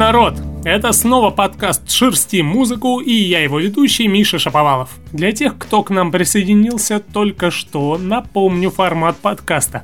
Народ! Это снова подкаст «Шерсти музыку» и я его ведущий Миша Шаповалов. Для тех, кто к нам присоединился только что, напомню формат подкаста.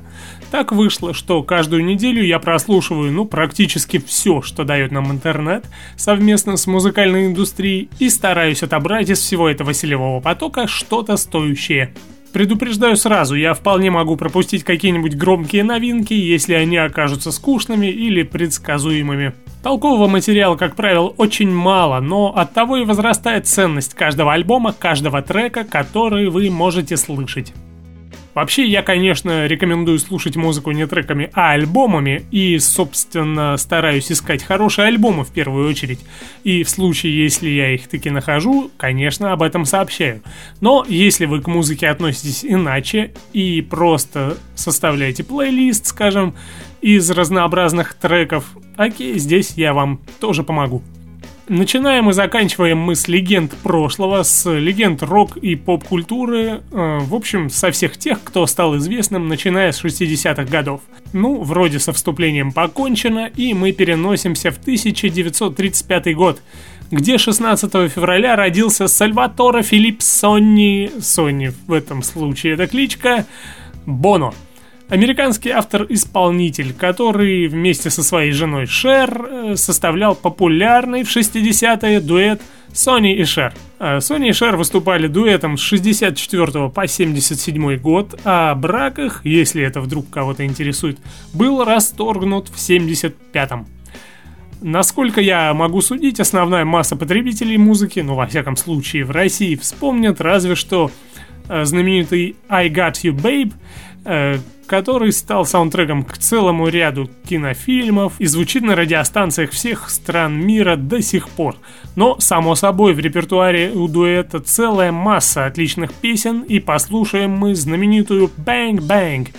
Так вышло, что каждую неделю я прослушиваю, ну, практически все, что дает нам интернет, совместно с музыкальной индустрией, и стараюсь отобрать из всего этого селевого потока что-то стоящее. Предупреждаю сразу, я вполне могу пропустить какие-нибудь громкие новинки, если они окажутся скучными или предсказуемыми. Толкового материала, как правило, очень мало, но от того и возрастает ценность каждого альбома, каждого трека, который вы можете слышать. Вообще, я, конечно, рекомендую слушать музыку не треками, а альбомами, и, собственно, стараюсь искать хорошие альбомы в первую очередь. И в случае, если я их таки нахожу, конечно, об этом сообщаю. Но если вы к музыке относитесь иначе и просто составляете плейлист, скажем, из разнообразных треков, окей, здесь я вам тоже помогу. Начинаем и заканчиваем мы с легенд прошлого, с легенд рок и поп-культуры, э, в общем, со всех тех, кто стал известным, начиная с 60-х годов. Ну, вроде со вступлением покончено, и мы переносимся в 1935 год, где 16 февраля родился Сальваторо Филипп Сонни, Сонни в этом случае это кличка, Боно – Американский автор-исполнитель, который вместе со своей женой Шер э, составлял популярный в 60-е дуэт Сони и Шер. Сони и Шер выступали дуэтом с 64 по 77 год, а брак их, если это вдруг кого-то интересует, был расторгнут в 75-м. Насколько я могу судить, основная масса потребителей музыки, ну во всяком случае в России, вспомнят разве что э, знаменитый I Got You Babe, э, который стал саундтреком к целому ряду кинофильмов и звучит на радиостанциях всех стран мира до сих пор. Но, само собой, в репертуаре у дуэта целая масса отличных песен, и послушаем мы знаменитую «Bang Bang»,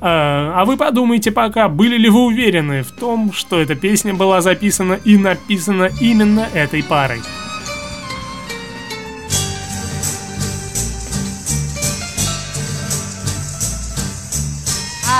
а, а вы подумайте пока, были ли вы уверены в том, что эта песня была записана и написана именно этой парой?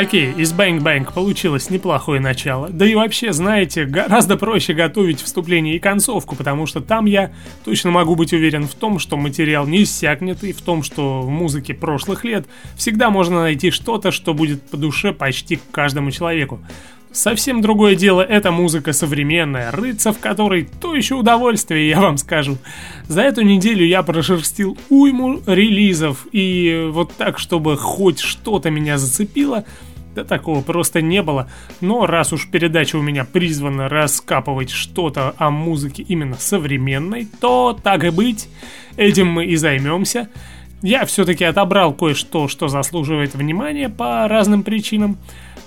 Окей, из Bang Bang получилось неплохое начало. Да и вообще, знаете, гораздо проще готовить вступление и концовку, потому что там я точно могу быть уверен в том, что материал не иссякнет, и в том, что в музыке прошлых лет всегда можно найти что-то, что будет по душе почти каждому человеку. Совсем другое дело это музыка современная, рыться в которой то еще удовольствие, я вам скажу. За эту неделю я прошерстил уйму релизов, и вот так, чтобы хоть что-то меня зацепило, да такого просто не было. Но раз уж передача у меня призвана раскапывать что-то о музыке именно современной, то так и быть, этим мы и займемся. Я все-таки отобрал кое-что, что заслуживает внимания по разным причинам.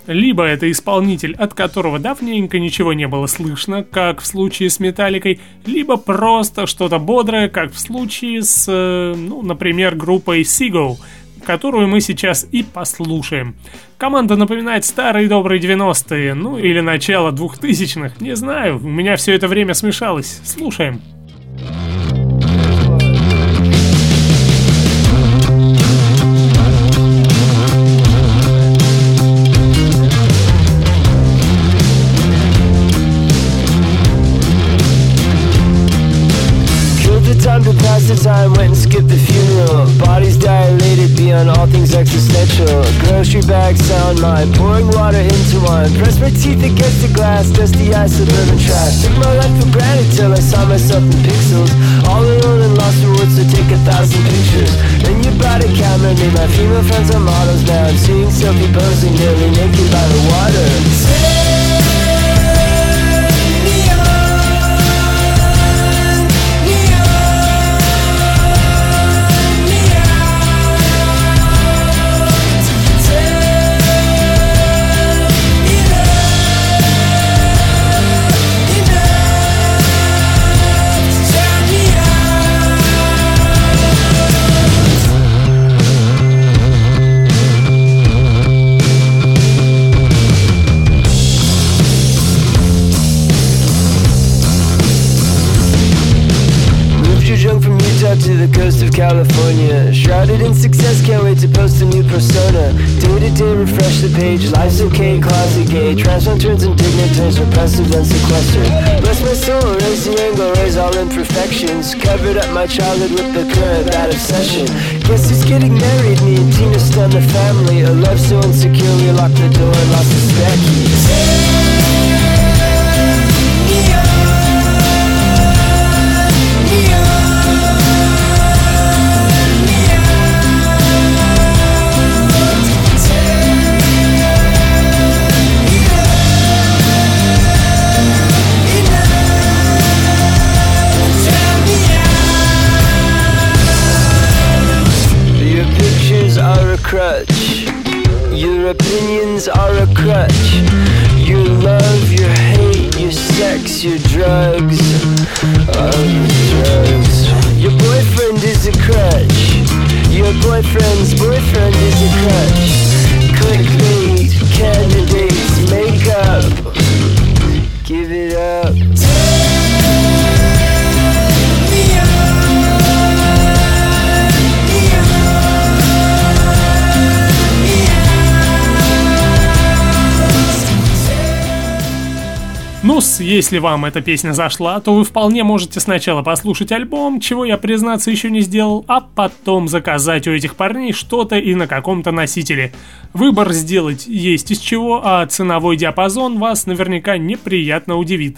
Либо это исполнитель, от которого давненько ничего не было слышно, как в случае с Металликой, либо просто что-то бодрое, как в случае с, э, ну, например, группой Seagull, которую мы сейчас и послушаем. Команда напоминает старые добрые 90-е, ну или начало 2000-х, не знаю, у меня все это время смешалось. Слушаем. Press my teeth against the glass, dusty eyes, suburban trash. Took my life for granted till I saw myself in pixels. All alone and lost for words to take a thousand pictures. Then you brought a camera, made my female friends are models now. I'm seeing selfie posing nearly naked by the water. Persona. Day to day refresh the page, life's okay, closet gay. Transform turns indignant, turns repressive and sequestered. Bless my soul, raise the angle, raise all imperfections. Covered up my childhood with the current bad obsession Guess who's getting married, me and Tina stun the family. A love so insecure, we locked the door and lost the spare key если вам эта песня зашла, то вы вполне можете сначала послушать альбом, чего я, признаться, еще не сделал, а потом заказать у этих парней что-то и на каком-то носителе. Выбор сделать есть из чего, а ценовой диапазон вас наверняка неприятно удивит.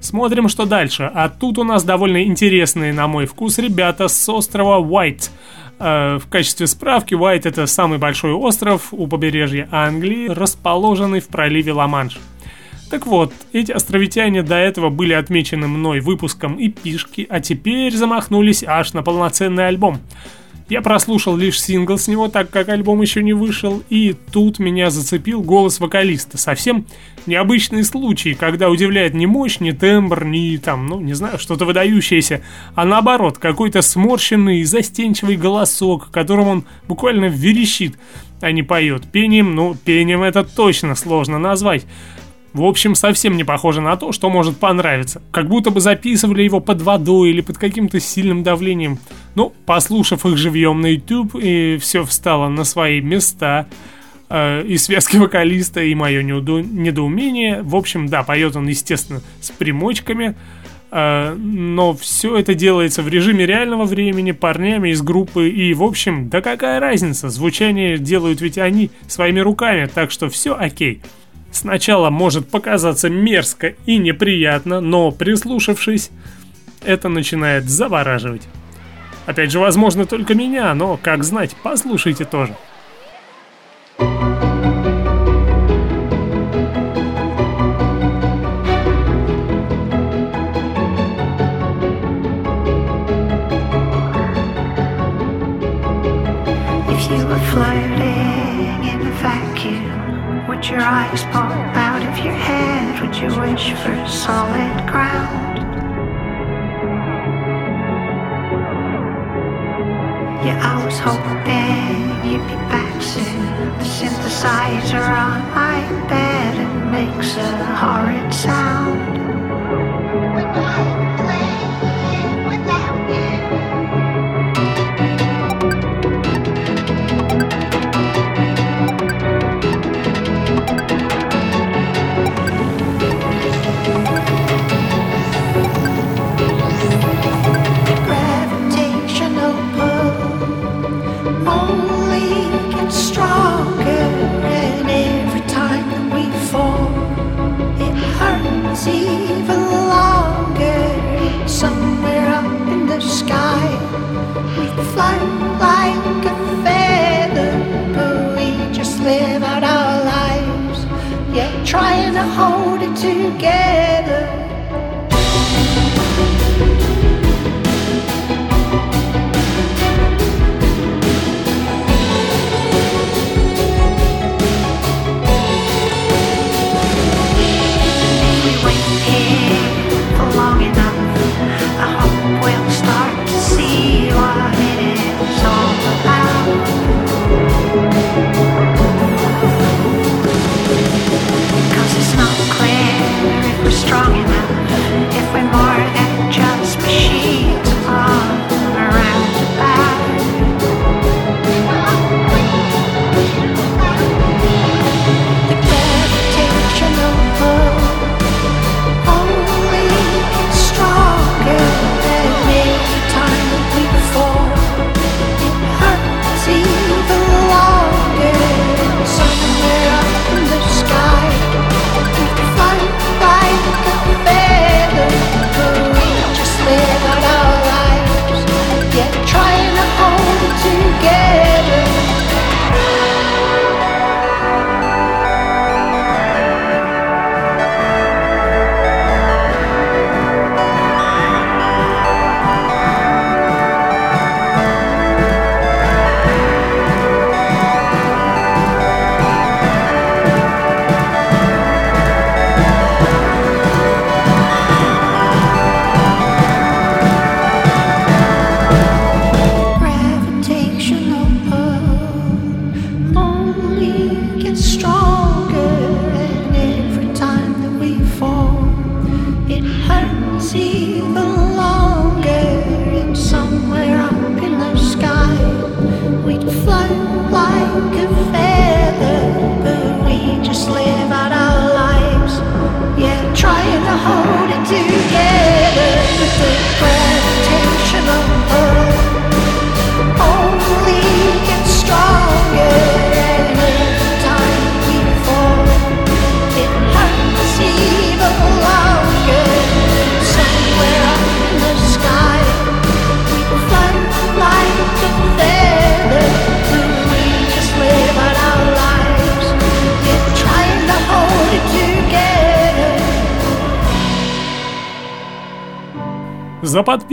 Смотрим, что дальше. А тут у нас довольно интересные, на мой вкус, ребята с острова White. В качестве справки, Уайт это самый большой остров у побережья Англии, расположенный в проливе Ла-Манш. Так вот, эти островитяне до этого были отмечены мной выпуском и пишки, а теперь замахнулись аж на полноценный альбом. Я прослушал лишь сингл с него, так как альбом еще не вышел, и тут меня зацепил голос вокалиста. Совсем необычный случай, когда удивляет не мощь, не тембр, не там, ну, не знаю, что-то выдающееся, а наоборот, какой-то сморщенный, застенчивый голосок, которым он буквально верещит, а не поет. Пением, ну, пением это точно сложно назвать. В общем, совсем не похоже на то, что может понравиться. Как будто бы записывали его под водой или под каким-то сильным давлением. Ну, послушав их живьем на YouTube, и все встало на свои места. Э, и связки вокалиста, и мое недоумение. В общем, да, поет он, естественно, с примочками. Э, но все это делается в режиме реального времени, парнями из группы. И, в общем, да какая разница? Звучание делают ведь они своими руками, так что все окей. Сначала может показаться мерзко и неприятно, но прислушавшись, это начинает завораживать. Опять же, возможно, только меня, но, как знать, послушайте тоже. Would your eyes pop out of your head? Would you wish for solid ground? Yeah, I was hoping you'd be back soon. The synthesizer on my bed and makes a horrid sound.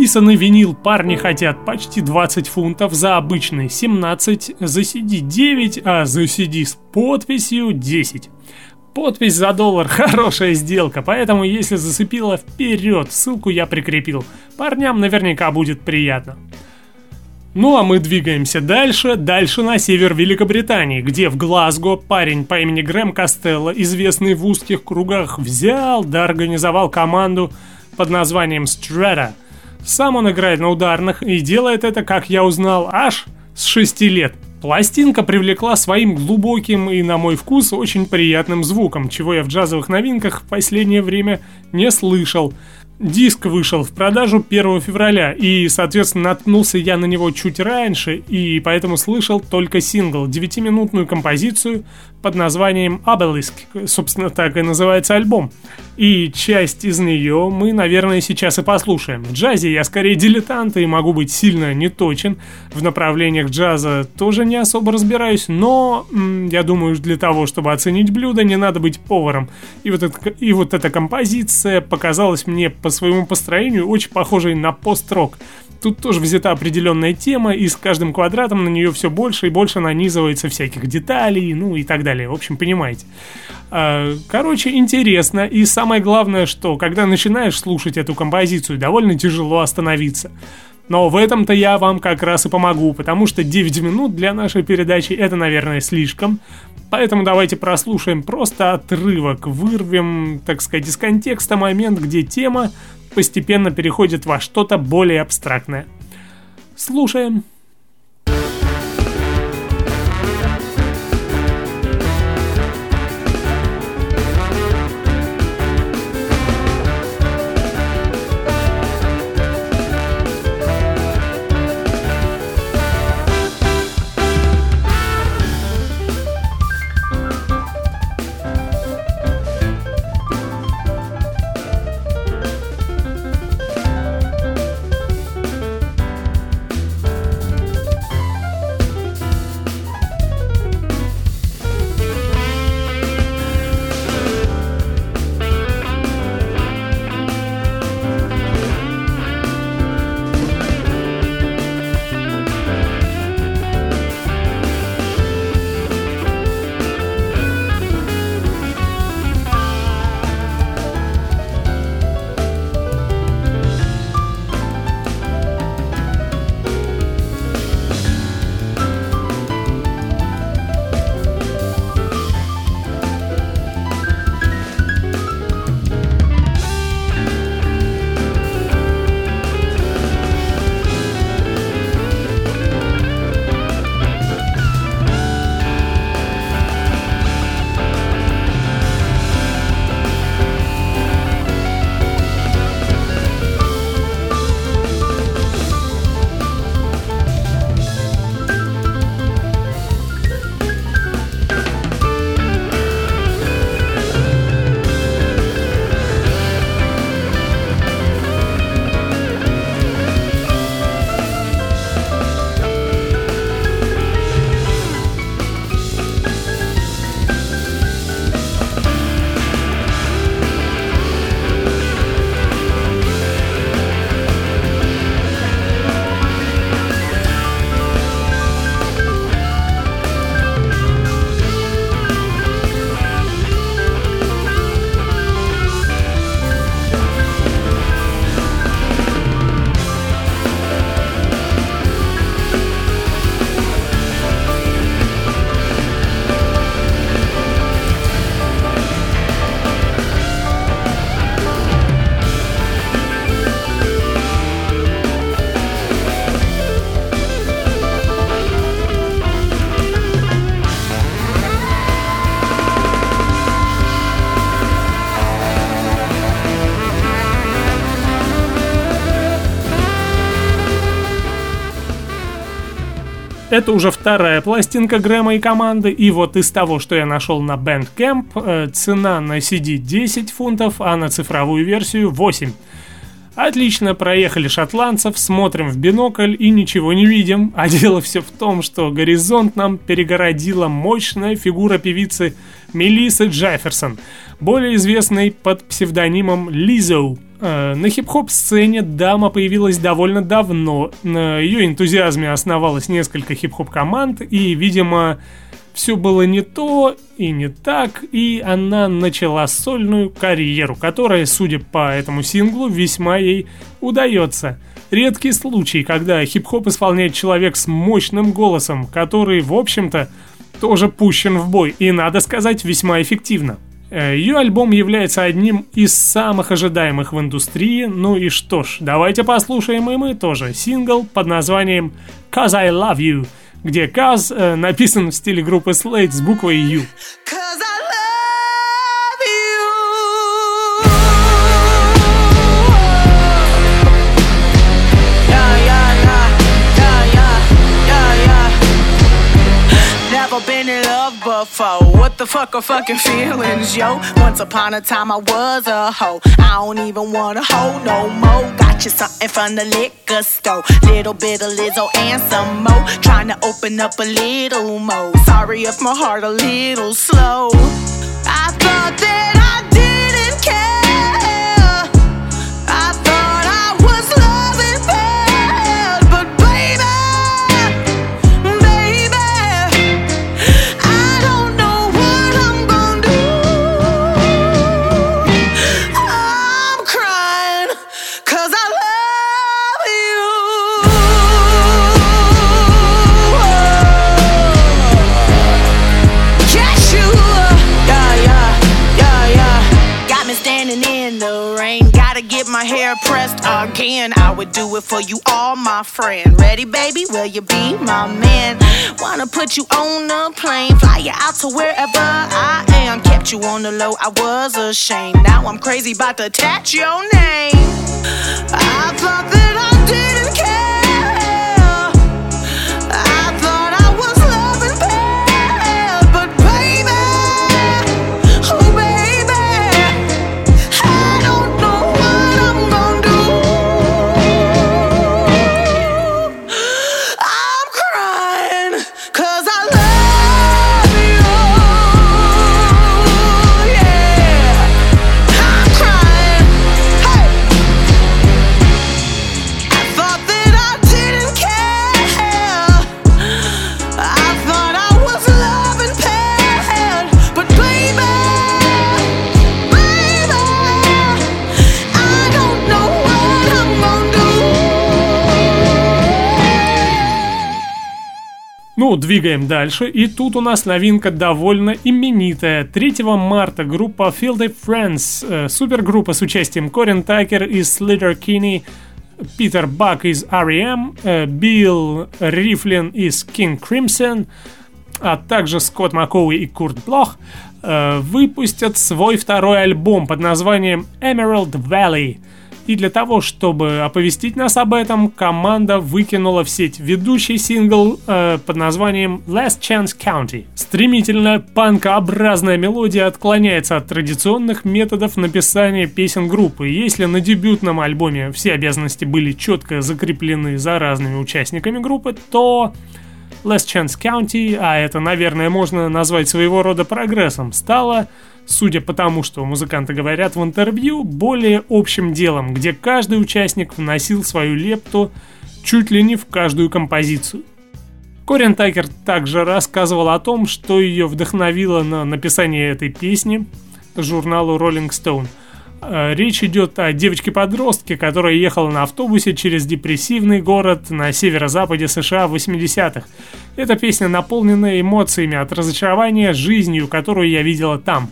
За подписанный винил парни хотят почти 20 фунтов, за обычный 17, за CD 9, а за CD с подписью 10. Подпись за доллар – хорошая сделка, поэтому если зацепило вперед, ссылку я прикрепил. Парням наверняка будет приятно. Ну а мы двигаемся дальше, дальше на север Великобритании, где в Глазго парень по имени Грэм Костелло, известный в узких кругах, взял да организовал команду под названием Strata – сам он играет на ударных и делает это, как я узнал, аж с 6 лет. Пластинка привлекла своим глубоким и, на мой вкус, очень приятным звуком, чего я в джазовых новинках в последнее время не слышал. Диск вышел в продажу 1 февраля, и, соответственно, наткнулся я на него чуть раньше, и поэтому слышал только сингл, 9-минутную композицию под названием Obelisk, собственно, так и называется альбом. И часть из нее мы, наверное, сейчас и послушаем. В джазе я скорее дилетант и могу быть сильно неточен. В направлениях джаза тоже не особо разбираюсь, но м, я думаю, для того, чтобы оценить блюдо, не надо быть поваром. И вот, это, и вот эта композиция показалась мне по своему построению очень похожей на пост-рок. Тут тоже взята определенная тема, и с каждым квадратом на нее все больше и больше нанизывается всяких деталей, ну и так далее. В общем, понимаете. А, короче, интересно. И самое главное, что когда начинаешь слушать эту композицию, довольно тяжело остановиться. Но в этом-то я вам как раз и помогу, потому что 9 минут для нашей передачи это, наверное, слишком. Поэтому давайте прослушаем просто отрывок, вырвем, так сказать, из контекста момент, где тема постепенно переходит во что-то более абстрактное. Слушаем. Это уже вторая пластинка Грэма и команды, и вот из того, что я нашел на Bandcamp, э, цена на CD 10 фунтов, а на цифровую версию 8. Отлично, проехали шотландцев, смотрим в бинокль и ничего не видим. А дело все в том, что горизонт нам перегородила мощная фигура певицы Мелиссы Джефферсон, более известной под псевдонимом Лизоу. Э, на хип-хоп сцене дама появилась довольно давно. На ее энтузиазме основалось несколько хип-хоп команд, и, видимо, все было не то и не так, и она начала сольную карьеру, которая, судя по этому синглу, весьма ей удается. Редкий случай, когда хип-хоп исполняет человек с мощным голосом, который, в общем-то, тоже пущен в бой, и, надо сказать, весьма эффективно. Э, Ее альбом является одним из самых ожидаемых в индустрии, ну и что ж, давайте послушаем и мы тоже сингл под названием «Cause I Love You», где «Cause» э, написан в стиле группы Slade с буквой «U». for? What the fuck are fucking feelings, yo? Once upon a time I was a hoe. I don't even want a hoe no more. Got you something from the liquor store. Little bit of Lizzo and some more. Trying to open up a little more. Sorry if my heart a little slow. I thought that pressed again. I would do it for you, all my friend. Ready, baby? Will you be my man? Wanna put you on a plane, fly you out to wherever I am. Kept you on the low, I was ashamed. Now I'm crazy about to attach your name. I thought that I didn't care. I thought Ну, двигаем дальше, и тут у нас новинка довольно именитая. 3 марта группа Field Friends, э, супергруппа с участием Корин Такер из Слитер Кинни, Питер Бак из R.E.M., э, Билл Рифлин из King Crimson, а также Скотт Маккоуи и Курт Блох э, выпустят свой второй альбом под названием Emerald Valley. И для того, чтобы оповестить нас об этом, команда выкинула в сеть ведущий сингл э, под названием Last Chance County. Стремительная панкообразная мелодия отклоняется от традиционных методов написания песен группы. Если на дебютном альбоме все обязанности были четко закреплены за разными участниками группы, то Last Chance County, а это, наверное, можно назвать своего рода прогрессом, стало, судя по тому, что музыканты говорят в интервью, более общим делом, где каждый участник вносил свою лепту чуть ли не в каждую композицию. Корин Такер также рассказывал о том, что ее вдохновило на написание этой песни журналу Rolling Stone – Речь идет о девочке-подростке, которая ехала на автобусе через депрессивный город на северо-западе США в 80-х. Эта песня наполнена эмоциями от разочарования жизнью, которую я видела там.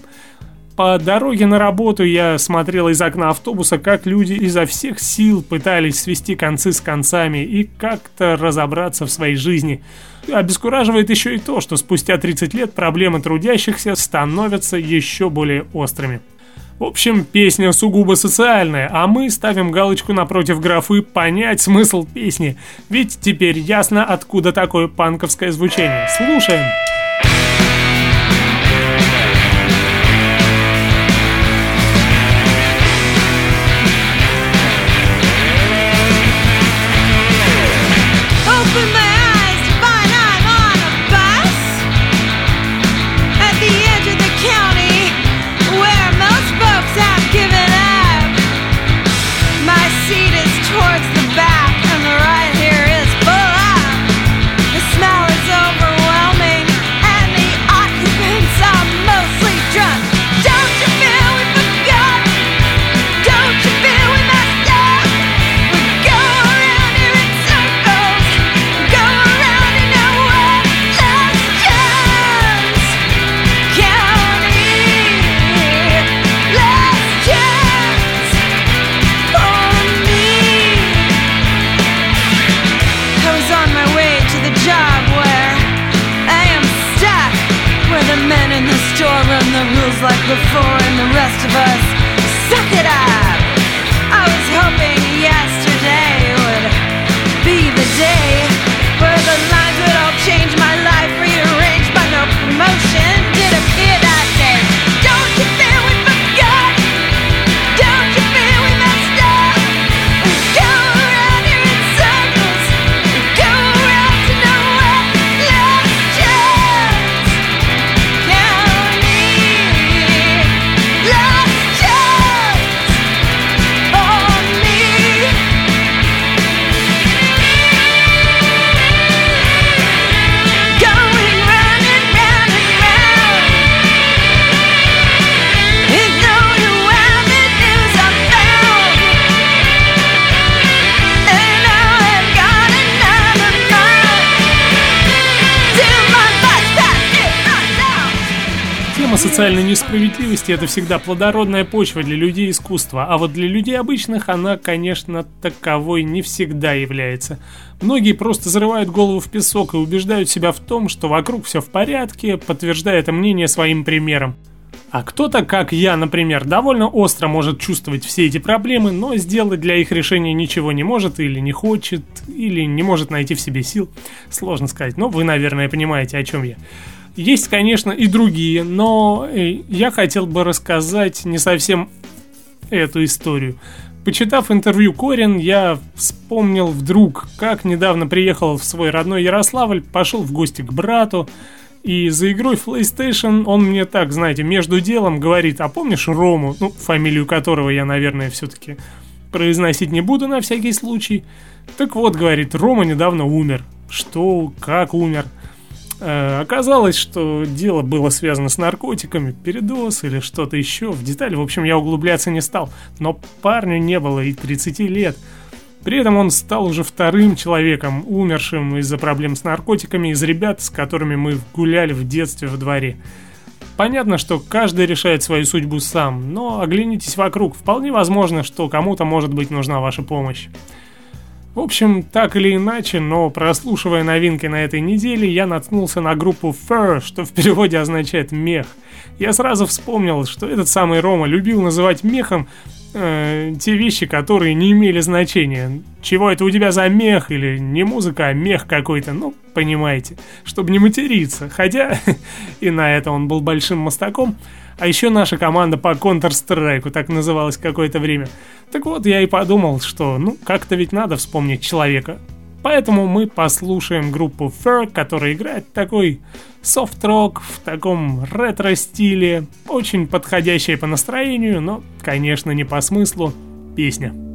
По дороге на работу я смотрел из окна автобуса, как люди изо всех сил пытались свести концы с концами и как-то разобраться в своей жизни. Обескураживает еще и то, что спустя 30 лет проблемы трудящихся становятся еще более острыми. В общем, песня сугубо социальная, а мы ставим галочку напротив графы «понять смысл песни», ведь теперь ясно, откуда такое панковское звучание. Слушаем! Социальной несправедливости – это всегда плодородная почва для людей искусства, а вот для людей обычных она, конечно, таковой не всегда является. Многие просто зарывают голову в песок и убеждают себя в том, что вокруг все в порядке, подтверждая это мнение своим примером. А кто-то, как я, например, довольно остро может чувствовать все эти проблемы, но сделать для их решения ничего не может или не хочет, или не может найти в себе сил. Сложно сказать, но вы, наверное, понимаете, о чем я. Есть, конечно, и другие, но э, я хотел бы рассказать не совсем эту историю. Почитав интервью Корин, я вспомнил вдруг, как недавно приехал в свой родной Ярославль, пошел в гости к брату, и за игрой PlayStation он мне так, знаете, между делом говорит, а помнишь Рому, ну, фамилию которого я, наверное, все-таки произносить не буду на всякий случай. Так вот, говорит, Рома недавно умер. Что, как умер? Э, оказалось, что дело было связано с наркотиками, передоз или что-то еще. В детали, в общем, я углубляться не стал. Но парню не было и 30 лет. При этом он стал уже вторым человеком, умершим из-за проблем с наркотиками из ребят, с которыми мы гуляли в детстве во дворе. Понятно, что каждый решает свою судьбу сам, но оглянитесь вокруг. Вполне возможно, что кому-то может быть нужна ваша помощь. В общем, так или иначе, но прослушивая новинки на этой неделе, я наткнулся на группу Fur, что в переводе означает «мех». Я сразу вспомнил, что этот самый Рома любил называть мехом э, те вещи, которые не имели значения. Чего это у тебя за мех? Или не музыка, а мех какой-то. Ну, понимаете. Чтобы не материться. Хотя и на это он был большим мостаком. А еще наша команда по Counter-Strike, так называлась какое-то время. Так вот, я и подумал, что ну как-то ведь надо вспомнить человека. Поэтому мы послушаем группу Fur, которая играет такой софт-рок в таком ретро-стиле, очень подходящая по настроению, но, конечно, не по смыслу, песня.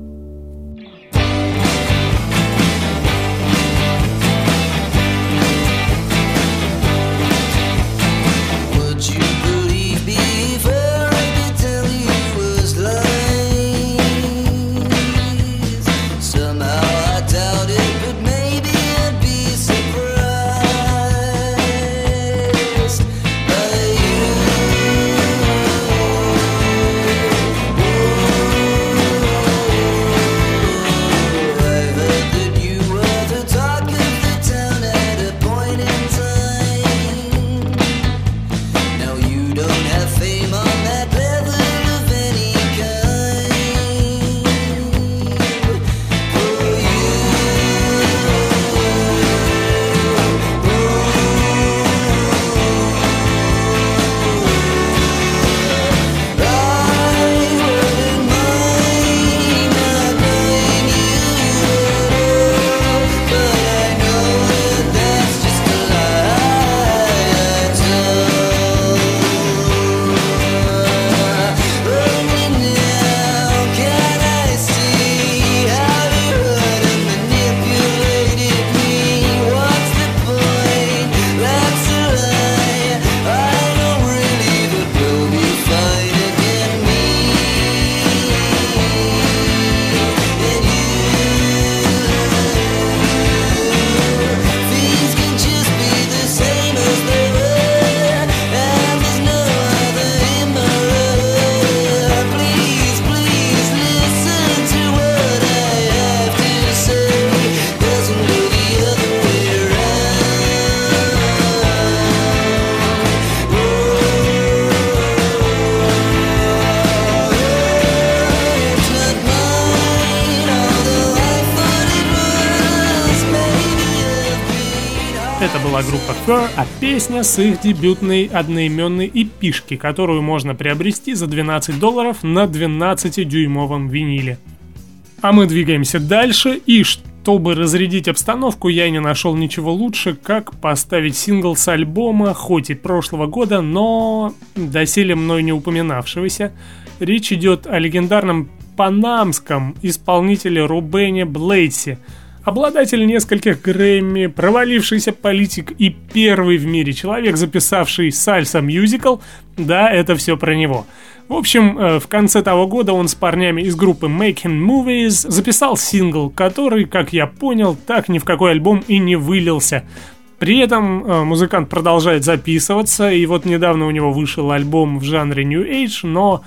Песня с их дебютной одноименной эпишки, которую можно приобрести за 12 долларов на 12-дюймовом виниле. А мы двигаемся дальше, и чтобы разрядить обстановку, я не нашел ничего лучше, как поставить сингл с альбома, хоть и прошлого года, но доселе мной не упоминавшегося. Речь идет о легендарном панамском исполнителе Рубене Блейдсе – Обладатель нескольких Грэмми, провалившийся политик и первый в мире человек, записавший сальса мюзикл, да, это все про него. В общем, э, в конце того года он с парнями из группы Making Movies записал сингл, который, как я понял, так ни в какой альбом и не вылился. При этом э, музыкант продолжает записываться, и вот недавно у него вышел альбом в жанре New Age, но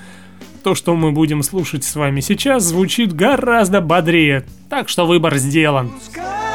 то, что мы будем слушать с вами сейчас, звучит гораздо бодрее, так что выбор сделан. salir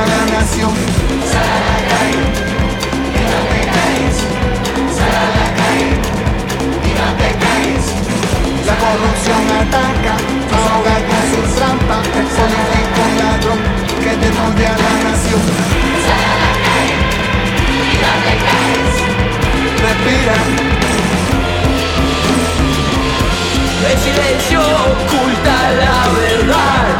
Sagrada Nación. La corrupción ataca, ahoga con su trampa, el político ladrón que destruye a la nación. Sal a la calle, y dónde caes. Respira. El silencio oculta la verdad.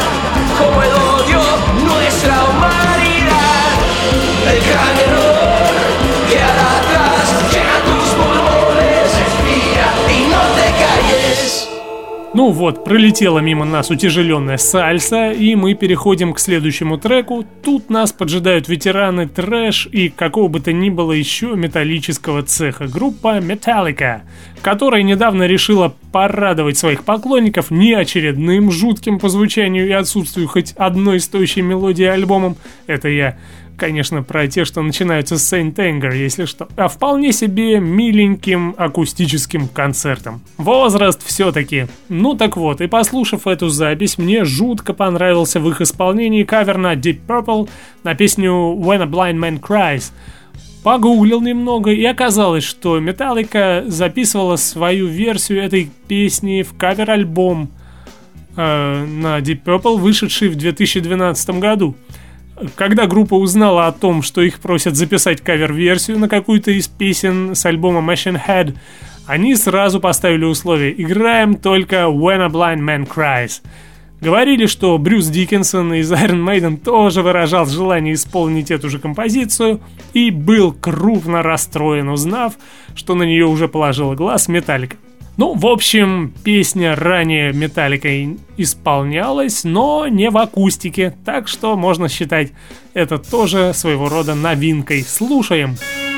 Ну вот, пролетела мимо нас утяжеленная сальса, и мы переходим к следующему треку. Тут нас поджидают ветераны трэш и какого бы то ни было еще металлического цеха. Группа Metallica, которая недавно решила порадовать своих поклонников не очередным жутким по звучанию и отсутствию хоть одной стоящей мелодии альбомом. Это я конечно, про те, что начинаются с Saint Anger, если что, а вполне себе миленьким акустическим концертом. Возраст все-таки. Ну так вот, и послушав эту запись, мне жутко понравился в их исполнении кавер на Deep Purple на песню When a Blind Man Cries. Погуглил немного и оказалось, что Metallica записывала свою версию этой песни в кавер-альбом э, на Deep Purple, вышедший в 2012 году. Когда группа узнала о том, что их просят записать кавер-версию на какую-то из песен с альбома Machine Head, они сразу поставили условие «Играем только When a Blind Man Cries». Говорили, что Брюс Диккенсон из Iron Maiden тоже выражал желание исполнить эту же композицию и был крупно расстроен, узнав, что на нее уже положила глаз Металлика. Ну, в общем, песня ранее Металликой исполнялась, но не в акустике, так что можно считать это тоже своего рода новинкой. Слушаем. Слушаем.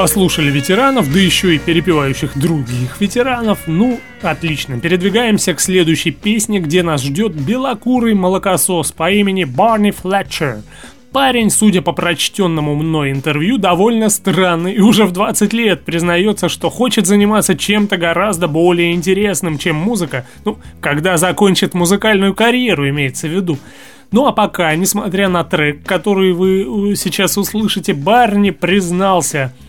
Послушали ветеранов, да еще и перепевающих других ветеранов. Ну, отлично. Передвигаемся к следующей песне, где нас ждет белокурый молокосос по имени Барни Флетчер. Парень, судя по прочтенному мной интервью, довольно странный и уже в 20 лет признается, что хочет заниматься чем-то гораздо более интересным, чем музыка. Ну, когда закончит музыкальную карьеру, имеется в виду. Ну а пока, несмотря на трек, который вы э, сейчас услышите, Барни признался –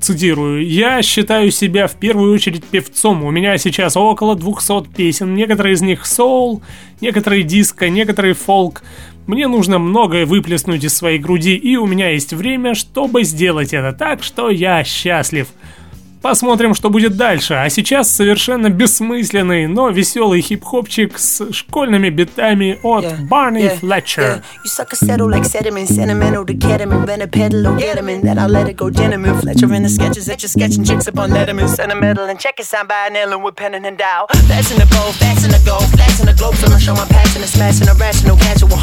Цитирую, «Я считаю себя в первую очередь певцом. У меня сейчас около 200 песен. Некоторые из них соул, некоторые диско, некоторые фолк. Мне нужно многое выплеснуть из своей груди, и у меня есть время, чтобы сделать это так, что я счастлив». Посмотрим, что будет дальше. А сейчас совершенно бессмысленный, но веселый хип-хопчик с школьными битами от Yeah, Барни yeah, Флетчер.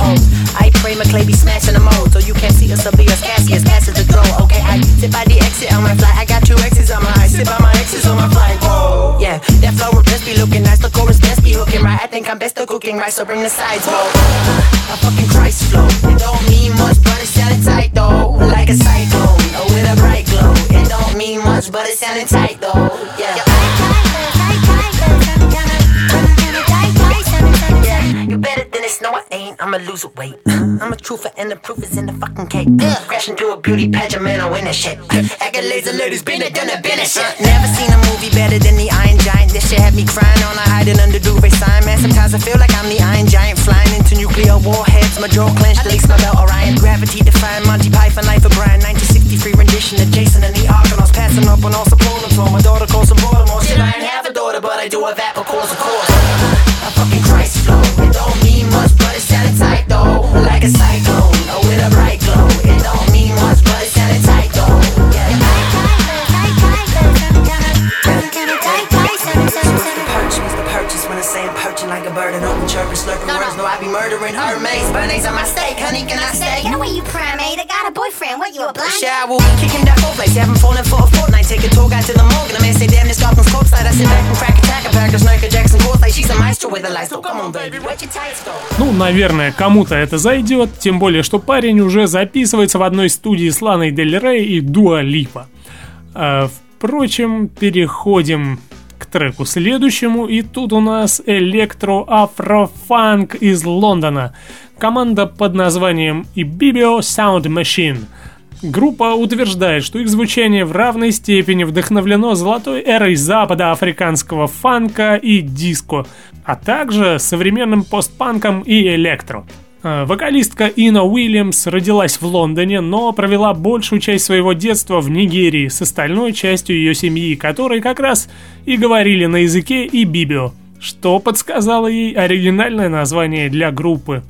oh I pray my clay be smashing the mold, so you can't see us, be us the. Okay, I sit by the exit on my flight, I got two exits on my eye, sit by my exes on my flight. Whoa, yeah, that flow will just be looking nice, the chorus best be hooking right. I think I'm best at cooking right, so bring the sides, whoa. A fucking Christ flow, it don't mean much, but it sounded tight though, like a cyclone, or with a bright glow. It don't mean much, but it sounded tight though, yeah. Yeah, you better no I ain't. I'ma lose weight. I'm a truther and the proof is in the fucking cake. Crash into a beauty pageant, man, I win that shit. Accolades and ladies, been it, done it, been it, shit. Never seen a movie better than the Iron Giant. This shit had me crying on, I hiding under duvet sign, man. Sometimes I feel like I'm the Iron Giant flying into nuclear warheads. My jaw clenched, release my belt, Orion. Gravity defying Monty Python, life of Brian. 1963 rendition of Jason and the Argonauts. Passing up on all supporters. On my daughter calls some Baltimore. Shit, I ain't have a daughter, but I do have that, of course, of course. A blind? Shower, kicking that four place. I'm falling for a fortnight. Take a tour, got to the morgue. And I may say, damn, this Scotland's courtside. I sit back and crack a tack, a pack of Snarker Jackson course like she's a maestro with the lights. So come on, baby, where'd your tights go? Ну, наверное, кому-то это зайдет, тем более, что парень уже записывается в одной студии с Ланой Дель Рей и Дуа Липа. А, впрочем, переходим к треку следующему, и тут у нас электро-афрофанк из Лондона. Команда под названием Ibibio Sound Machine. Группа утверждает, что их звучание в равной степени вдохновлено золотой эрой запада африканского фанка и диско, а также современным постпанком и электро. Э, Вокалистка Ина Уильямс родилась в Лондоне, но провела большую часть своего детства в Нигерии с остальной частью ее семьи, которые как раз и говорили на языке и бибио, что подсказало ей оригинальное название для группы.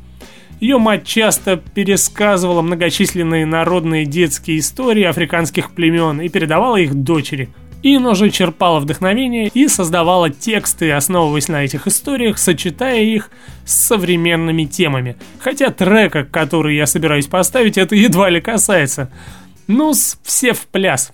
Ее мать часто пересказывала многочисленные народные детские истории африканских племен и передавала их дочери. Ина же черпала вдохновение и создавала тексты, основываясь на этих историях, сочетая их с современными темами. Хотя трека, который я собираюсь поставить, это едва ли касается. Ну, все в пляс.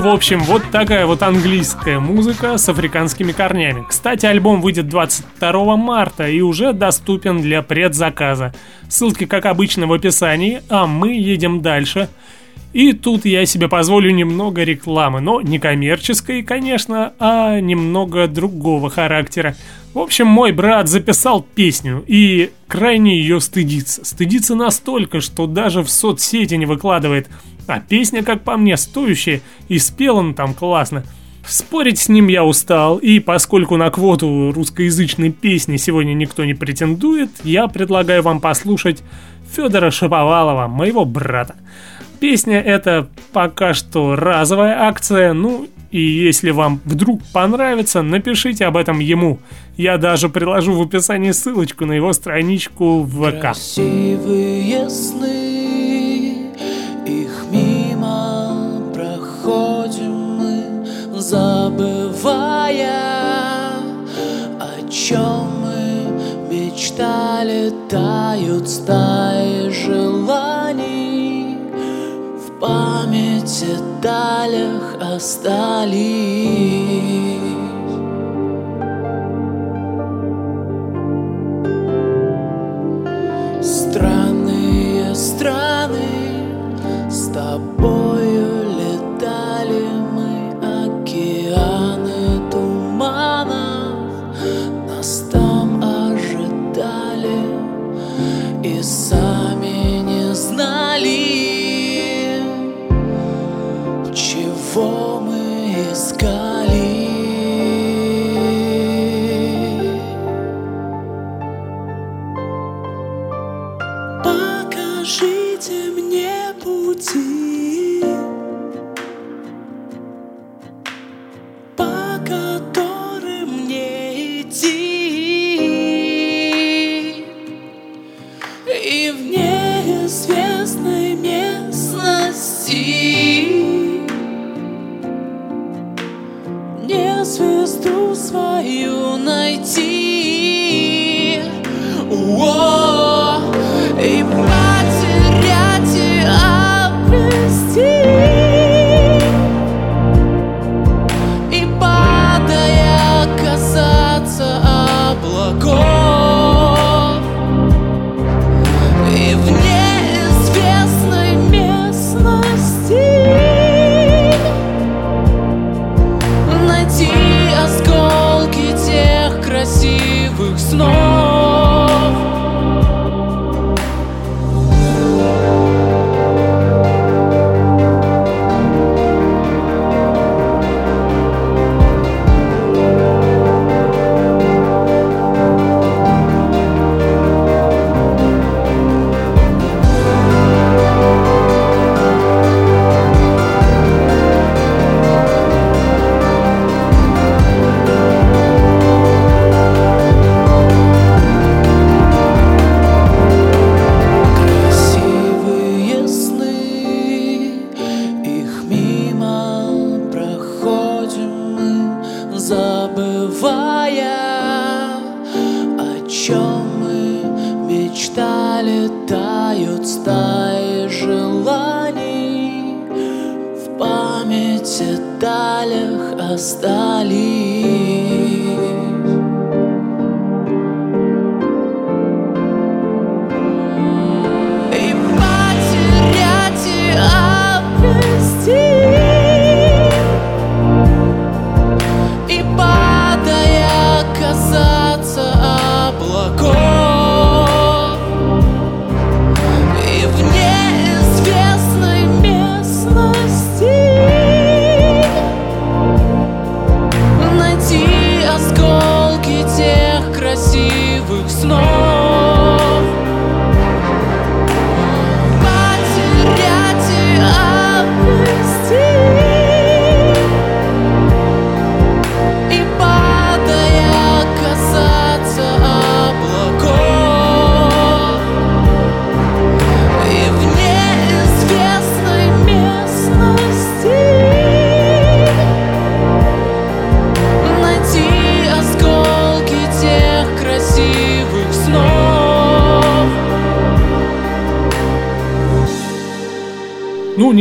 В общем, вот такая вот английская музыка с африканскими корнями. Кстати, альбом выйдет 22 марта и уже доступен для предзаказа. Ссылки, как обычно, в описании, а мы едем дальше. И тут я себе позволю немного рекламы, но не коммерческой, конечно, а немного другого характера. В общем, мой брат записал песню и крайне ее стыдится. Стыдится настолько, что даже в соцсети не выкладывает. А песня, как по мне, стоящая, и спел он там классно. Спорить с ним я устал, и поскольку на квоту русскоязычной песни сегодня никто не претендует, я предлагаю вам послушать Федора Шаповалова, моего брата. Песня это пока что разовая акция, ну и если вам вдруг понравится, напишите об этом ему. Я даже приложу в описании ссылочку на его страничку в ВК. Красивые сны, чем мы мечтали, тают стаи желаний в памяти далях остались.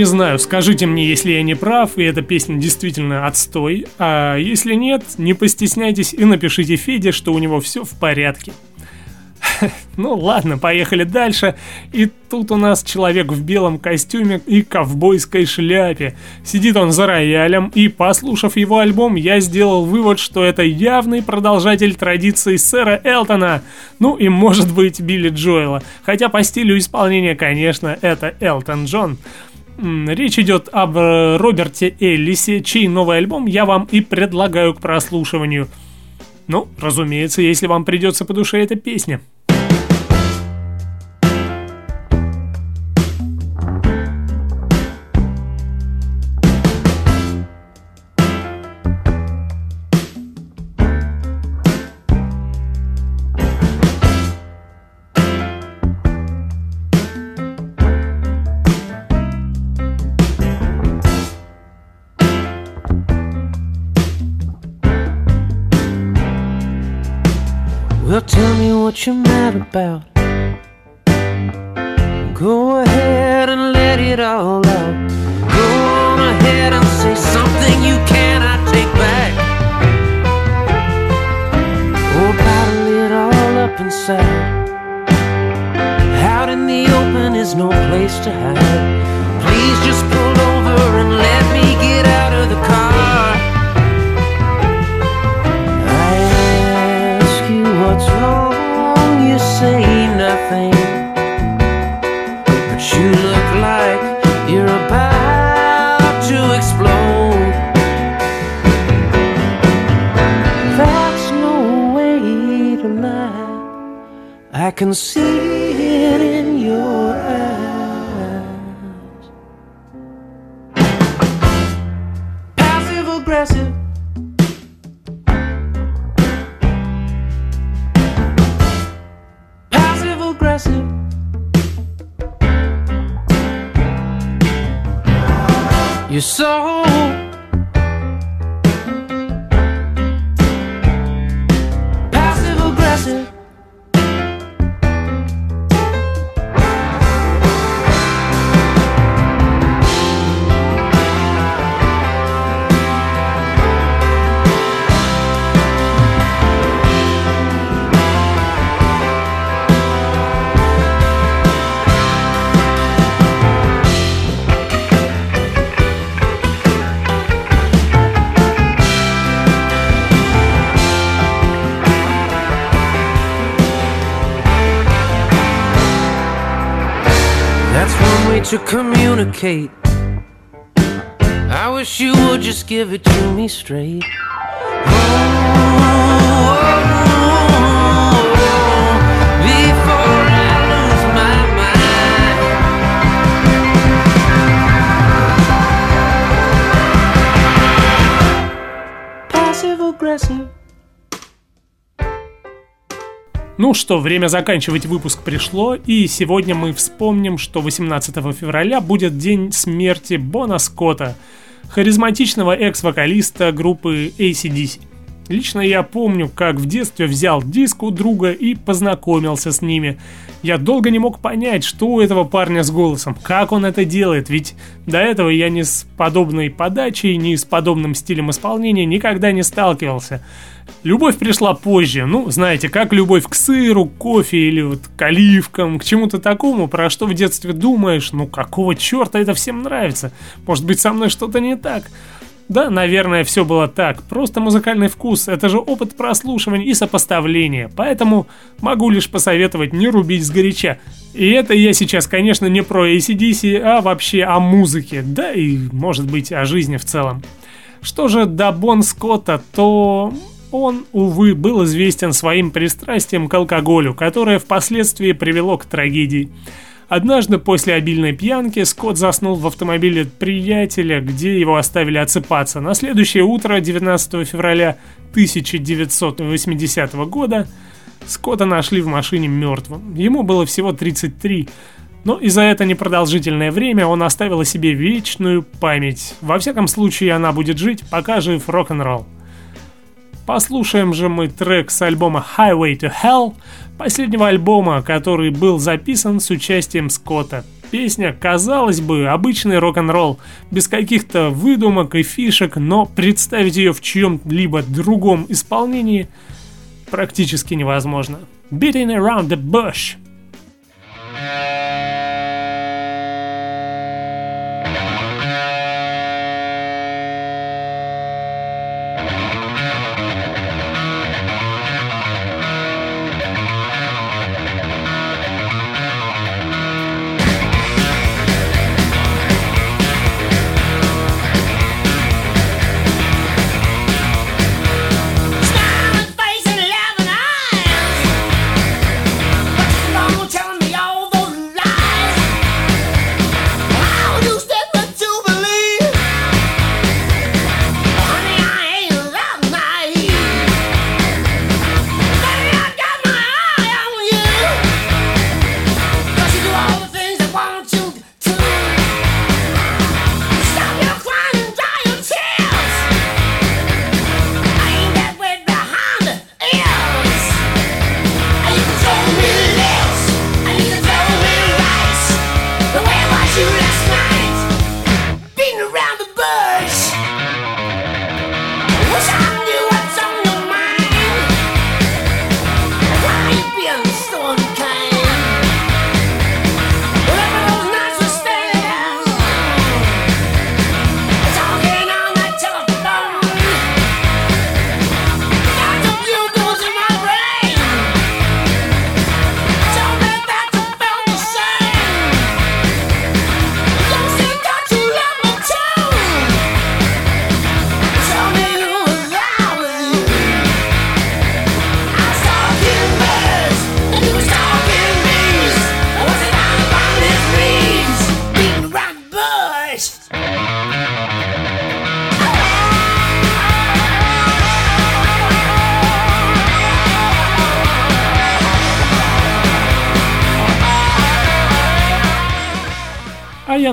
Знаю, скажите мне, если я не прав, и эта песня действительно отстой. А если нет, не постесняйтесь и напишите Феде, что у него все в порядке. Ну ладно, поехали дальше. И тут у нас человек в белом костюме и ковбойской шляпе. Сидит он за роялем, и послушав его альбом, я сделал вывод, что это явный продолжатель традиций сэра Элтона. Ну и может быть Билли Джоэла. Хотя по стилю исполнения, конечно, это Элтон Джон. Речь идет об э, Роберте Эллисе, чей новый альбом я вам и предлагаю к прослушиванию. Ну, разумеется, если вам придется по душе эта песня. About. Go ahead and let it all out. Go on ahead and say something you cannot take back. Oh, or bottle it all up inside. Out in the open is no place to hide. Please just pull over and let me get out of the car. I can see communicate. I wish you would just give it to me straight. Before Ну что, время заканчивать выпуск пришло, и сегодня мы вспомним, что 18 февраля будет день смерти Бона Скотта, харизматичного экс-вокалиста группы ACDC. Лично я помню, как в детстве взял диск у друга и познакомился с ними. Я долго не мог понять, что у этого парня с голосом, как он это делает, ведь до этого я ни с подобной подачей, ни с подобным стилем исполнения никогда не сталкивался. Любовь пришла позже, ну, знаете, как любовь к сыру, кофе или вот к оливкам, к чему-то такому, про что в детстве думаешь, ну какого черта это всем нравится? Может быть, со мной что-то не так? Да, наверное, все было так. Просто музыкальный вкус – это же опыт прослушивания и сопоставления. Поэтому могу лишь посоветовать не рубить сгоряча. И это я сейчас, конечно, не про ACDC, а вообще о музыке. Да и, может быть, о жизни в целом. Что же до Бон Скотта, то он, увы, был известен своим пристрастием к алкоголю, которое впоследствии привело к трагедии. Однажды после обильной пьянки Скотт заснул в автомобиле приятеля, где его оставили отсыпаться. На следующее утро, 19 февраля 1980 года, Скотта нашли в машине мертвым. Ему было всего 33, но и за это непродолжительное время он оставил о себе вечную память. Во всяком случае, она будет жить, пока жив рок-н-ролл. Послушаем же мы трек с альбома Highway to Hell, последнего альбома, который был записан с участием Скотта. Песня, казалось бы, обычный рок-н-ролл, без каких-то выдумок и фишек, но представить ее в чьем-либо другом исполнении практически невозможно. Beating Around the Bush – я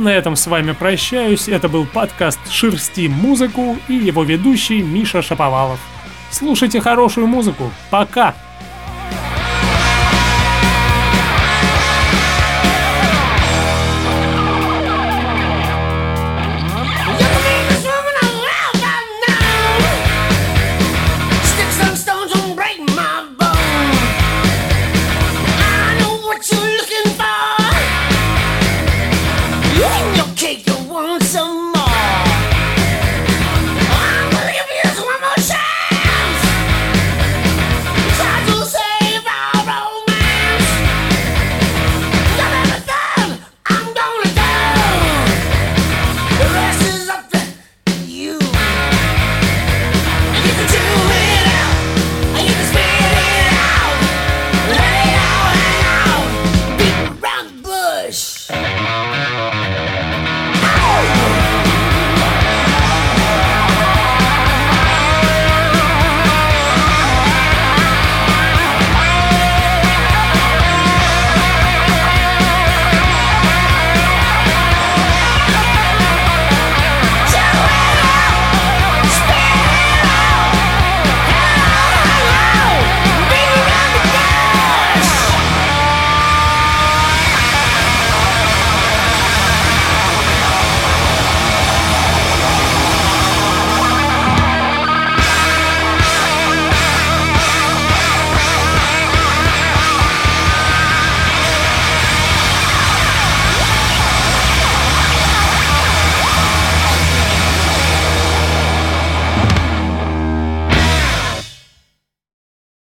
на этом с вами прощаюсь. Это был подкаст «Шерсти музыку» и его ведущий Миша Шаповалов. Слушайте хорошую музыку. Пока!